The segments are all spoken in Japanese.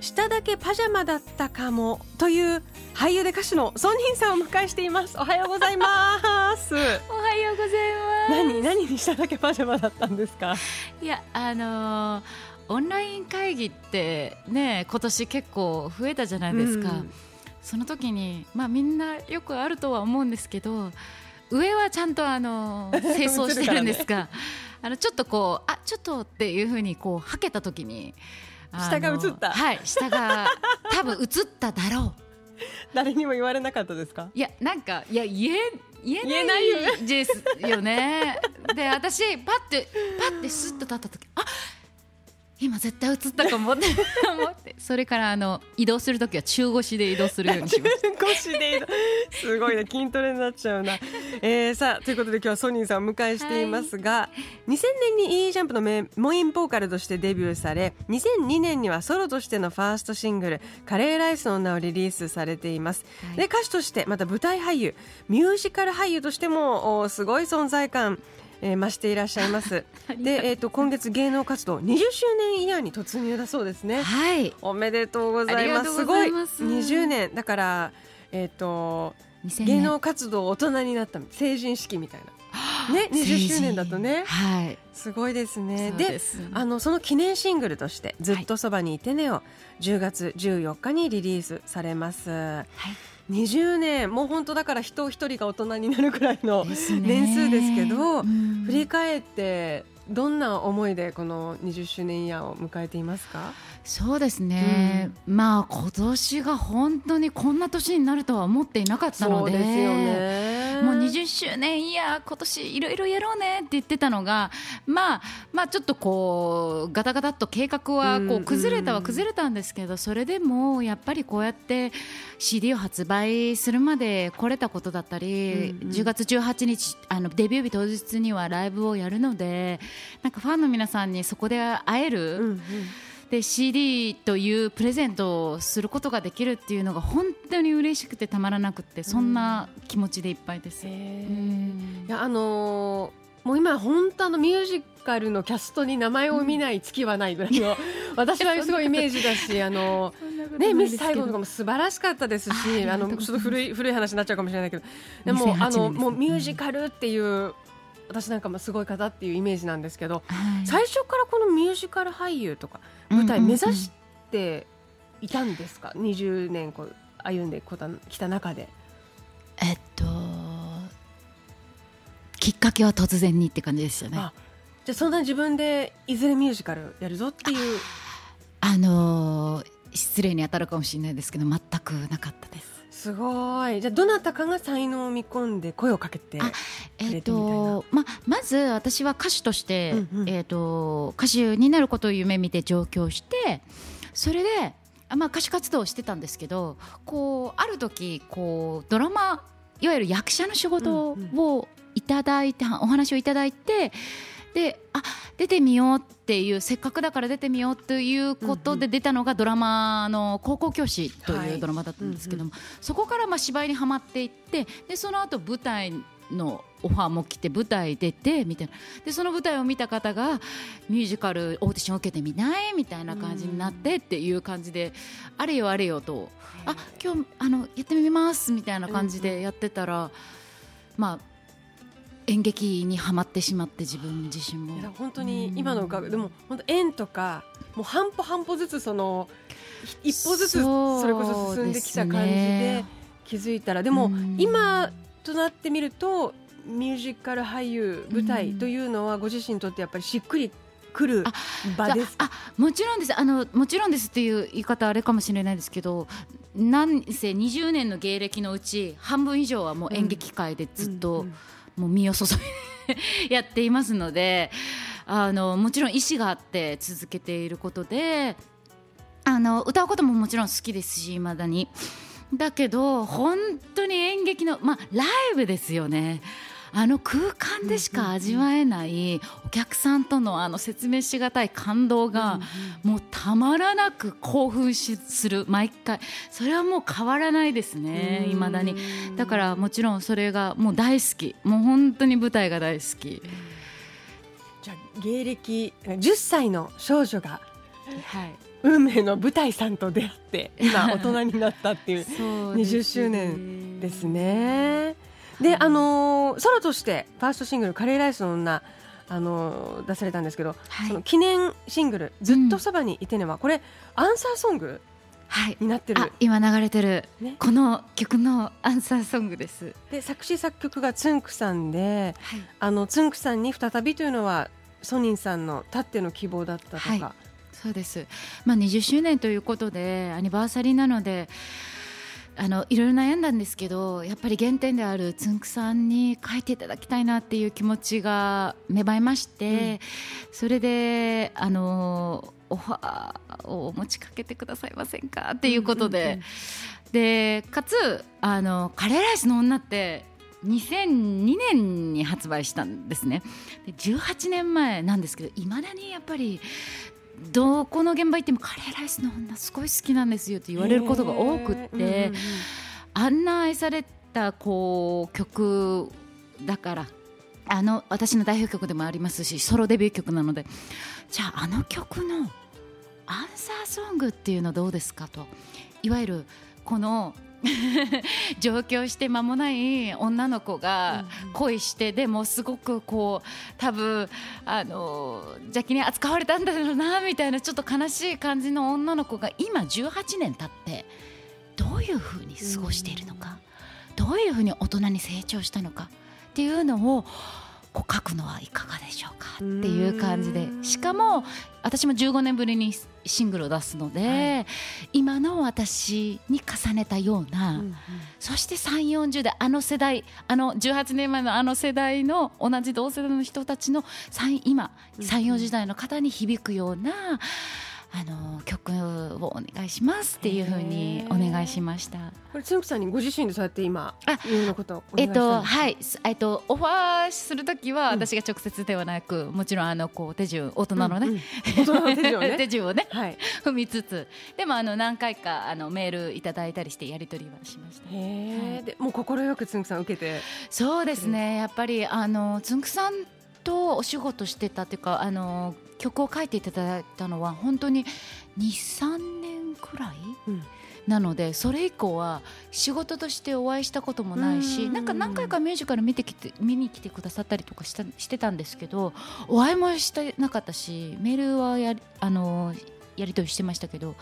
下だけパジャマだったかもという俳優で歌手のソンニンさんをお迎えしています。おはようございます。おはようございます。何何に下だけパジャマだったんですか？いやあのー、オンライン会議ってね今年結構増えたじゃないですか、うん、その時にまあみんなよくあるとは思うんですけど上はちゃんとあの 清掃してるんですがあのちょっとこうあちょっとっていうふうにこうはけた時に下が映った。はい下が 多分映っただろう。誰にも言われなかったですか？いやなんかいや言え言えないですよね。で私パッてパッてスッと立った時あ今絶対映ったかもって。思って。それからあの移動する時は中腰で移動するようにしました。中腰で移動。すごいな筋トレになっちゃうな、えー、さあということで今日はソニーさんをお迎えしていますが、はい、2000年に E ジャンプのメインボーカルとしてデビューされ2002年にはソロとしてのファーストシングル「カレーライスの女」をリリースされています、はい、で歌手としてまた舞台俳優ミュージカル俳優としてもすごい存在感えー、増していらっしゃいます。で、えっ、ー、と今月芸能活動20周年イヤーに突入だそうですね。はい。おめでとうございます。すごい20年だからえっ、ー、と芸能活動大人になった成人式みたいな。ね、20周年だとね、はい、すごいですねであのその記念シングルとして「ずっとそばにいてね」を10月14日にリリースされます。はい20年もう本当だから人一人が大人になるくらいの年数ですけど、振り返ってどんな思いでこの20周年イヤーを迎えていますか？そうですね、うん、まあ今年が本当にこんな年になるとは思っていなかったので。ですよねもう20周年いや今年いろいろやろうねって言ってたのがまあまあちょっとこうガタガタっと計画はこう崩れたは崩れたんですけどそれでもやっぱりこうやって CD を発売するまで来れたことだったり、10月18日あのデビュー日当日にはライブをやるのでなんかファンの皆さんにそこで会える。うんうんで CD というプレゼントをすることができるっていうのが本当に嬉しくてたまらなくてそんな気持ちでいっぱいです。いやあのー、もう今本当あのミュージカルのキャストに名前を見ない月はないぐらいの、私はすごいイメージだしあのねミス最後とかも素晴らしかったですしあのちょっと古い古い話になっちゃうかもしれないけど。でもあのもうミュージカルっていう私なんかもすごい方っていうイメージなんですけど、はい、最初からこのミュージカル俳優とか舞台目指していたんですか、うんうんうん、20年こう歩んできた中で。えっときっかけは突然にって感じでしたね。じゃあそんな自分でいずれミュージカルやるぞっていうあのー、失礼に当たるかもしれないですけど全くなかったです。すごい。じゃあどなたかが才能を見込んで声をかけてえーとままず私は歌手として、うんうん、えーと、歌手になることを夢見て上京してそれで、まあ、歌手活動をしてたんですけどこうある時こうドラマいわゆる役者の仕事をいただいて、うんうん、お話をいただいてであ出てみようっていうせっかくだから出てみようということで出たのがドラマの「高校教師」というドラマだったんですけども、そこからまあ芝居にはまっていってでその後舞台のオファーも来て舞台出てみたいな。でその舞台を見た方がミュージカルオーディション受けてみないみたいな感じになってっていう感じであれよあれよとあ今日あのやってみますみたいな感じでやってたらまあ演劇にはまってしまって自分自身も。本当に今の伺うでも本当縁とかもう半歩半歩ずつその一歩ずつそれこそ進んできた感じで気づいたらでも今となってみるとミュージカル俳優舞台というのはご自身にとってやっぱりしっくりくる場ですあもちろんです。あのもちろんですっていう言い方あれかもしれないですけどなんせ20年の芸歴のうち半分以上はもう演劇界でずっと、うんうんうんもう身を注いでやっていますのであのもちろん意思があって続けていることであの歌うことももちろん好きですしいまだに。だけど本当に演劇のまあライブですよねあの空間でしか味わえないお客さんとのあの説明しがたい感動がもうたまらなく興奮しする毎回。それはもう変わらないですねいまだに。だからもちろんそれがもう大好き。もう本当に舞台が大好き。じゃあ芸歴10歳の少女がはい。運命の舞台さんと出会って今大人になったっていう 20周年ですね。で、あのーソロとしてファーストシングル「カレーライスの女」あのー出されたんですけど、はい。その記念シングル「ずっとそばにいてねは」これアンサーソングはい。になってる。あ今流れてる、ね。この曲のアンサーソングです。で作詞作曲がつんくさんではい、あのつんくさんに再びというのはソニンさんのたっての希望だったとか、はい。そうです。まあ20周年ということでアニバーサリーなので。あのいろいろ悩んだんですけどやっぱり原点であるつんくさんに書いていただきたいなっていう気持ちが芽生えまして、それであのオファーを持ちかけてくださいませんかっていうことで、うんうんうんでかつあのカレーライスの女って2002年に発売したんですね。で18年前なんですけどいまだにやっぱりどこの現場行ってもカレーライスの女すごい好きなんですよって言われることが多くって、うんうんあんな愛されたこう曲だからあの私の代表曲でもありますしソロデビュー曲なのでじゃああの曲のアンサーソングっていうのどうですかと。いわゆるこの 上京して間もない女の子が恋してでもすごくこう多分あの邪気に扱われたんだろうなみたいなちょっと悲しい感じの女の子が今18年経ってどういうふうに過ごしているのかどういうふうに大人に成長したのかっていうのをこう書くのはいかがでしょうかっていう感じで。うん。しかも私も15年ぶりにシングルを出すので、今の私に重ねたような、うんうん。そして3 4 0代あの世代あの18年前のあの世代の同じ同世代の人たちの3今3 4 0代の方に響くようなあの曲をお願いしますっていうふうにお願いしました。これつんくさんにご自身でそうやって今あいろんなことえっとはい、すえっとオファーするときはうん。私が直接ではなく、もちろんあのこう手順大人のね、うんうん。大人の手順をね。手順をね。はい。踏みつつ。でもあの何回かあのメールいただいたりしてやり取りはしました。へはえい。でもう快くつんくさん受けてそうですね。やっぱりあのつんくさんとお仕事してたっていうかあの曲を書いていただいたのは本当に23年くらい、うん。なのでそれ以降は仕事としてお会いしたこともないしうん。なんか何回かミュージカル見てきて見に来てくださったりとかしたしてたんですけどお会いもしてなかったしメールはやりあのやり取りしてましたけど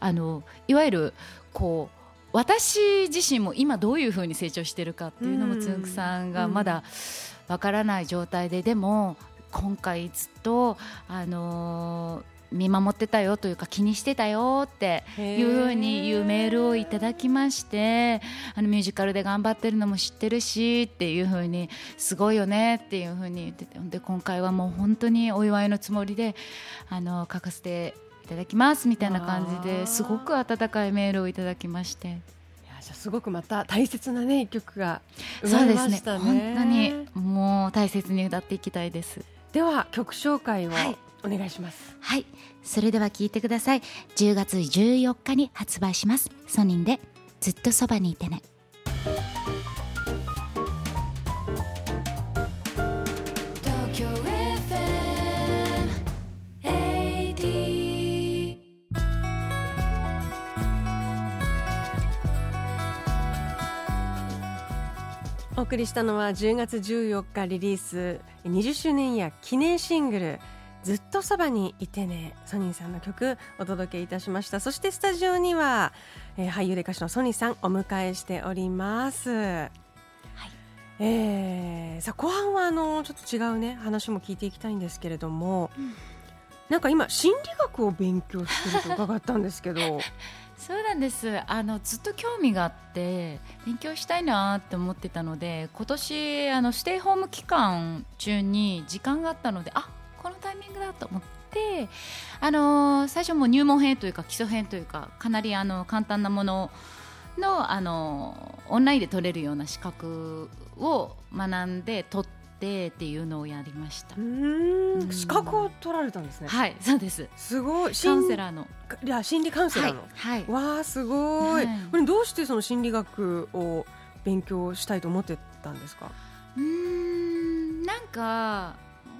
あのいわゆるこう私自身も今どういうふうに成長してるかっていうのもうんつんくさんがまだわからない状態ででも今回ずっとあの見守ってたよというか気にしてたよっていうふうに言うメールをいただきましてあのミュージカルで頑張ってるのも知ってるしっていうふうにすごいよねっていうふうに言っててで今回はもう本当にお祝いのつもりであの書かせていただきますみたいな感じですごく温かいメールをいただきまして。いやじゃあすごくまた大切なね一曲が生まそうですね。れましたね。本当にもう大切に歌っていきたいですでは曲紹介をはい。お願いします、はい。それでは聞いてください。10月14日に発売します。ソニンでずっとそばにいてね送りしたのは10月14日リリース20周年イヤー記念シングルずっとそばにいてねソニーさんの曲お届けいたしました。そしてスタジオには、えー俳優で歌手のソニーさんお迎えしております、えーさあ後半はあのちょっと違うね話も聞いていきたいんですけれども、うんなんか今心理学を勉強してると伺ったんですけど。そうなんです。あのずっと興味があって勉強したいなって思ってたので今年あのステイホーム期間中に時間があったのであこのタイミングだと思ってあの最初も入門編というか基礎編というかかなりあの簡単なもののあのオンラインで取れるような資格を学んで取ってっていうのをやりました。うん資格を取られたんですね。はい、そうです。すごい。カウンセラーの。いや心理カウンセラーの。はい。わあすごい。これどうしてその心理学を勉強したいと思ってたんですか？うんなんか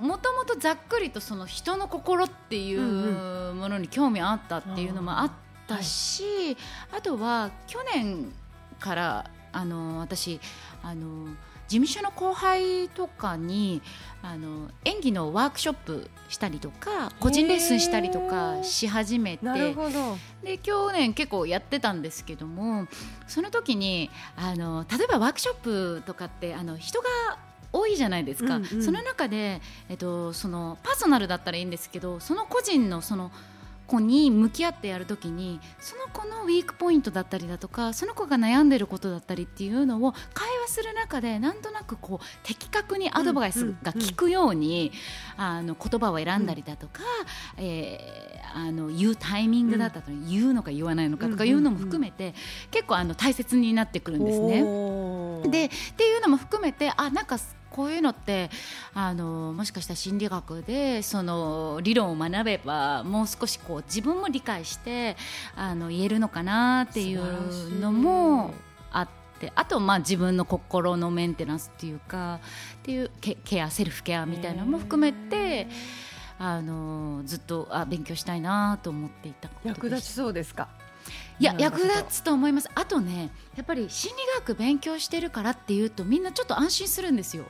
もともとざっくりとその人の心っていうものに興味あったっていうのもあったし、うんうん、あとは去年からあの私あの事務所の後輩とかにあの演技のワークショップしたりとか個人レッスンしたりとかし始めてで去年結構やってたんですけどもその時にあの例えばワークショップとかってあの人が多いじゃないですか、うんうん、その中で、えっと、そのパーソナルだったらいいんですけどその個人のその子に向き合ってやるときにその子のウィークポイントだったりだとかその子が悩んでることだったりっていうのを会話する中でなんとなくこう的確にアドバイスが効くように、あの言葉を選んだりだとか、うん、えー、あの言うタイミングだったと、うん、言うのか言わないのかとかいうのも含めて、結構あの大切になってくるんですね。でっていうのも含めてあなんかこういうのってあのもしかしたら心理学でその理論を学べばもう少しこう自分も理解してあの言えるのかなっていうのもあってあとまあ自分の心のメンテナンスっていうかっていうケアセルフケアみたいなのも含めて。あのずっとあ勉強したいなと思っていた役立ちそうですか？いや役立つと思います。あとねやっぱり心理学勉強してるからっていうとみんなちょっと安心するんですよ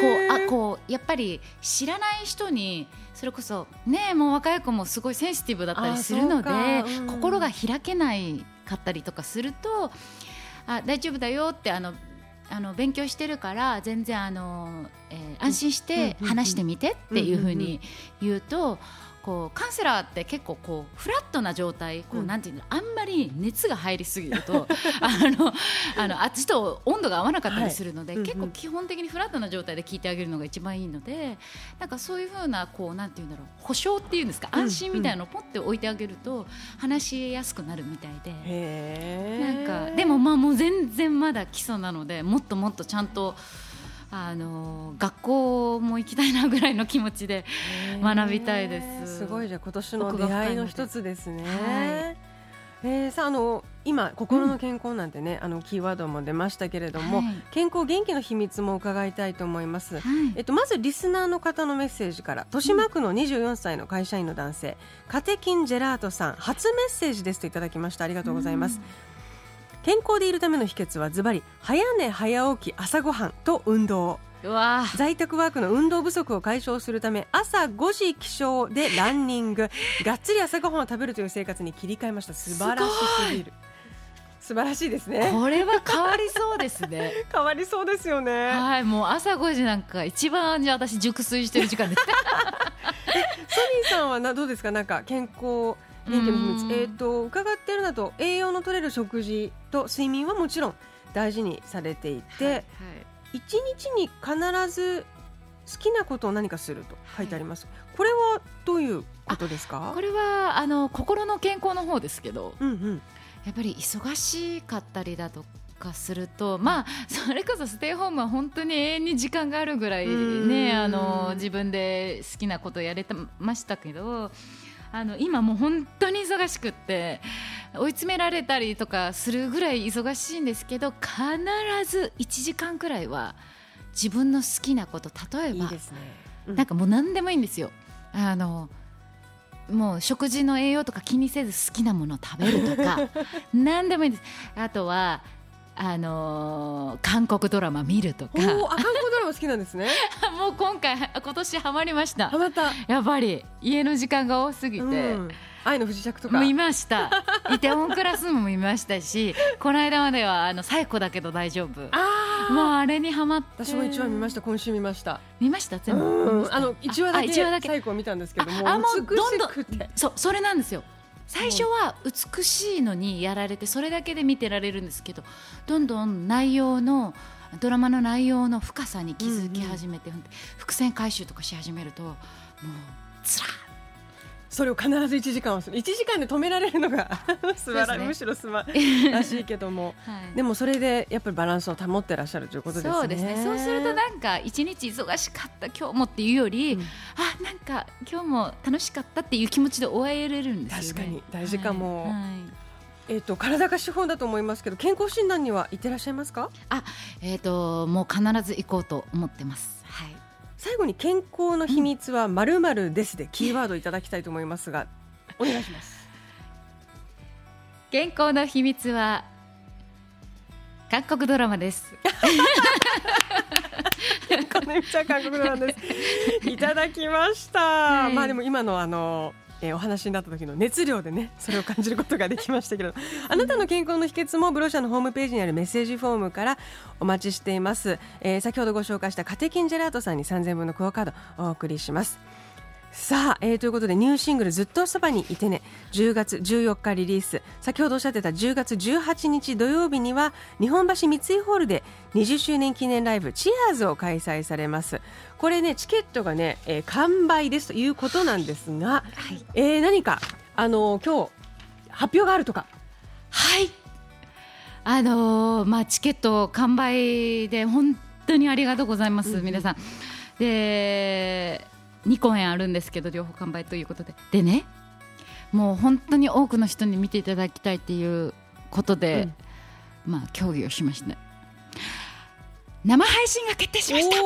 こうあこうやっぱり知らない人にそれこそねもう若い子もすごいセンシティブだったりするので、うん、心が開けないかったりとかするとあ大丈夫だよってあのあの勉強してるから全然あの、えー、安心して話してみてっていうふうに言うと。こうカウンセラーって結構こうフラットな状態こう、なんていうのあんまり熱が入りすぎると あのあのあっちと温度が合わなかったりするので、はい、結構基本的にフラットな状態で聞いてあげるのが一番いいのでなんかそういうふうなこうなんていうんだろう保証っていうんですか安心みたいなのをポッて置いてあげると話しやすくなるみたいで、なんかでもまあもう全然まだ基礎なのでもっともっとちゃんと。あの学校も行きたいなぐらいの気持ちで学びたいです。すごいじゃ今年の出会いの一つですね。はい。えー、さああの今心の健康なんてね、うん、あのキーワードも出ましたけれども、はい、健康元気の秘密も伺いたいと思います、はい、えっとまずリスナーの方のメッセージから豊島区の24歳の会社員の男性、うん、カテキンジェラートさん初メッセージですといただきました。ありがとうございます、うん健康でいるための秘訣はズバリ早寝早起き朝ごはんと運動。在宅ワークの運動不足を解消するため朝5時起床でランニング。がっつり朝ごはんを食べるという生活に切り替えました。素晴らしすぎる。素晴らしいですね。これは変わりそうですね。変わりそうですよね。はいもう朝5時なんか一番じゃ私熟睡してる時間です。ソニーさんはなどうですか？なんか健康元気の秘密、えーと、伺っているなと栄養の取れる食事と睡眠はもちろん大事にされていて、はいはい、1日に必ず好きなことを何かすると書いてあります、はい、これはどういうことですか？これはあの心の健康の方ですけど、うんうん、やっぱり忙しかったりだとかするとまあそれこそステイホームは本当に永遠に時間があるぐらいねあの自分で好きなことやれてましたけどあの今もう本当に忙しくって追い詰められたりとかするぐらい忙しいんですけど必ず1時間くらいは自分の好きなこと例えば、ねうん、なんかもう何でもいいんですよ。あのもう食事の栄養とか気にせず好きなものを食べるとか 何でもいいんですあとはあのー、韓国ドラマ見るとか。あ、韓国ドラマ好きなんですね。もう今回今年ハマりました。ハマった。やっぱり家の時間が多すぎて。うん。愛の不時着とか。見ました。イテウォンクラスも見ましたしこの間まではあの最古だけど大丈夫。あもうあれにハマって。私も一話見ました。今週見ました。見ました？全部。あの一話だけ最古見たんですけどもあもうどんどんそうそれなんですよ。最初は美しいのにやられてそれだけで見てられるんですけどどんどん内容のドラマの内容の深さに気づき始めて、うんうん、伏線回収とかし始めるともうつらそれを必ず1時間をする。1時間で止められるのが 素晴ら、ね、むしろすまらしいけども、はい、でもそれでやっぱりバランスを保ってらっしゃるということですね。そうですね。そうするとなんか一日忙しかった今日もっていうより、うん、あなんか今日も楽しかったっていう気持ちで終えれるんですよね。確かに。大事かも、はいはいえーと、体が資本だと思いますけど健康診断には行ってらっしゃいますか？あ、えーと、もう必ず行こうと思ってます。はい最後に健康の秘密はまるまるですでキーワードいただきたいと思いますが、お願いします。健康の秘密は韓国ドラマです。韓国ドラマです。いただきました。はい、まあでも今のあのえー、お話になった時の熱量でねそれを感じることができましたけど あなたの健康の秘訣もブロシャのホームページにあるメッセージフォームからお待ちしています、えー、先ほどご紹介したカテキンジェラートさんに3000分のクオカードお送りします。さあ、えー、ということでニューシングル「ずっとそばにいてね」10月14日リリース。先ほどおっしゃってた10月18日土曜日には日本橋三井ホールで20周年記念ライブ「チアーズ」を開催されます。これねチケットがね、えー、完売ですということなんですが、はい、えー、何かあのー、今日発表があるとか。はい。あのー、まあチケット完売で本当にありがとうございます、うん、皆さん。で2公演あるんですけど両方完売ということで。でねもう本当に多くの人に見ていただきたいっていうことで、うん、まあ協議をしました生配信が決定しました。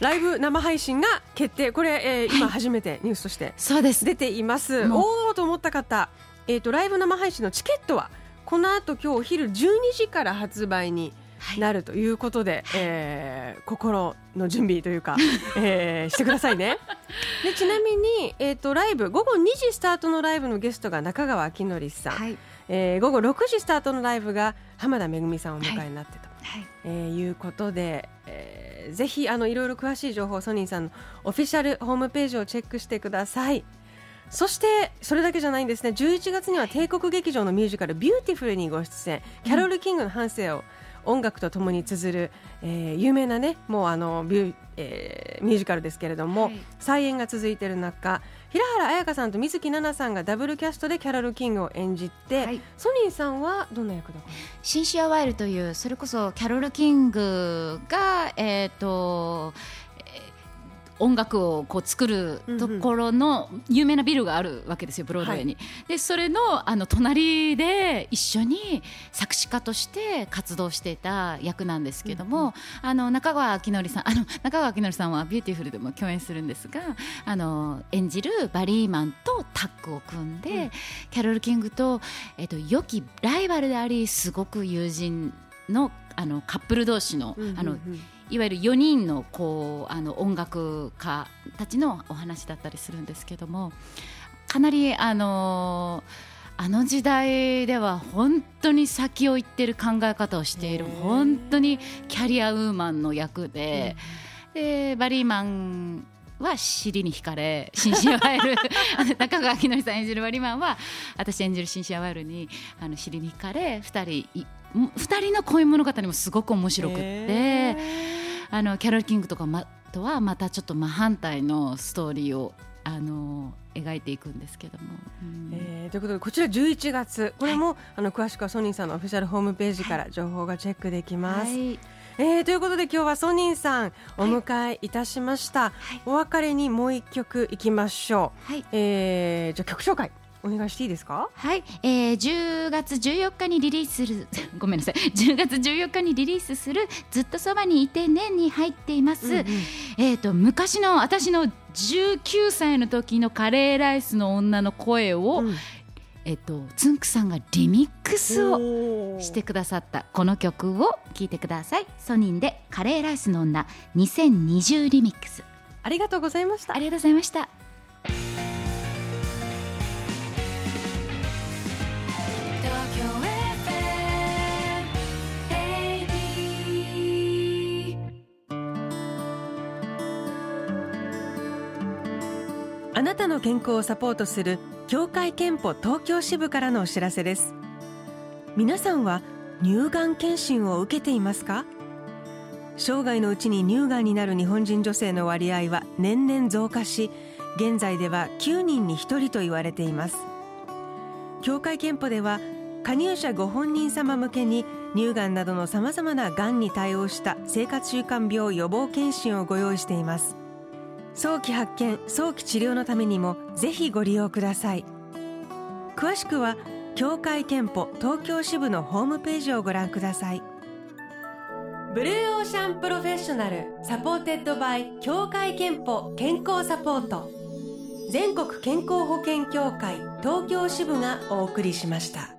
ライブ生配信が決定。これ、えー、今初めてニュースとしてそうです。出ています。おおと思った方、えーと、ライブ生配信のチケットはこの後今日お昼12時から発売になるということで、はい、えー、心の準備というか、えー、してくださいね。でちなみに、えーと、ライブ午後2時スタートのライブのゲストが中川明則さん、はい、えー、午後6時スタートのライブが濱田めぐみさんをお迎えになってと、はい、えー、いうことで、えー、ぜひあのいろいろ詳しい情報ソニーさんのオフィシャルホームページをチェックしてください。そしてそれだけじゃないんですね。11月には帝国劇場のミュージカル「ビューティフル」にご出演。キャロル・キングの半生を音楽とともに綴る、えー、有名なねもうあのビュー、えー、ミュージカルですけれども、はい、再演が続いている中平原綾香さんと水樹奈々さんがダブルキャストでキャロル・キングを演じて、はい、ソニーさんはどんな役だシンシア・ワイルというそれこそキャロル・キングが、えーと音楽をこう作るところの有名なビルがあるわけですよブロードウェイに。はい、でそれのあの隣で一緒に作詞家として活動していた役なんですけども、うんうん、あの中川晃教さん あの中川晃教さんは「ビューティフル」でも共演するんですがあの演じるバリーマンとタッグを組んで、うん、キャロル・キングと,、えーと、良きライバルでありすごく友人のあのカップル同士の,、あのいわゆる4人のこうあの音楽家たちのお話だったりするんですけどもかなりあのあの時代では本当に先を行ってる考え方をしている本当にキャリアウーマンの役で,、でバリーマンは尻に惹かれシンシアワイル 中川明則さん演じるバリーマンは私演じるシンシアワイルにあの尻に惹かれ2人2人の恋物語もすごく面白くってあのキャロル・キングとか、ま、とはまたちょっと真反対のストーリーをあの描いていくんですけども。うん、えー、ということでこちら11月これも、はい、あの詳しくはソニーさんのオフィシャルホームページから情報がチェックできます。はい。えー、ということで今日はソニーさんお迎えいたしました、はい、お別れにもう一曲いきましょう、はい、えー、じゃ曲紹介お願いしていいですか？はい、えー、10月14日にリリースする ごめんなさい。10月14日にリリースする「ずっとそばにいてね」に入っています、うんうん、えーと、昔の私の19歳の時のカレーライスの女の声を、うん。えっと、つんくさんがリミックスをしてくださったこの曲を聴いてください。ソニンでカレーライスの女2020リミックス。ありがとうございました。ありがとうございました健康をサポートする協会憲法東京支部からのお知らせです。皆さんは乳がん検診を受けていますか？生涯のうちに乳がんになる日本人女性の割合は年々増加し現在では9人に1人と言われています。協会憲法では加入者ご本人様向けに乳がんなどのさまざまながんに対応した生活習慣病予防検診をご用意しています。早期発見早期治療のためにもぜひご利用ください。詳しくは協会けんぽ東京支部のホームページをご覧ください。 Blue Ocean Professional supported by 協会けんぽ健康サポート。全国健康保険協会東京支部がお送りしました。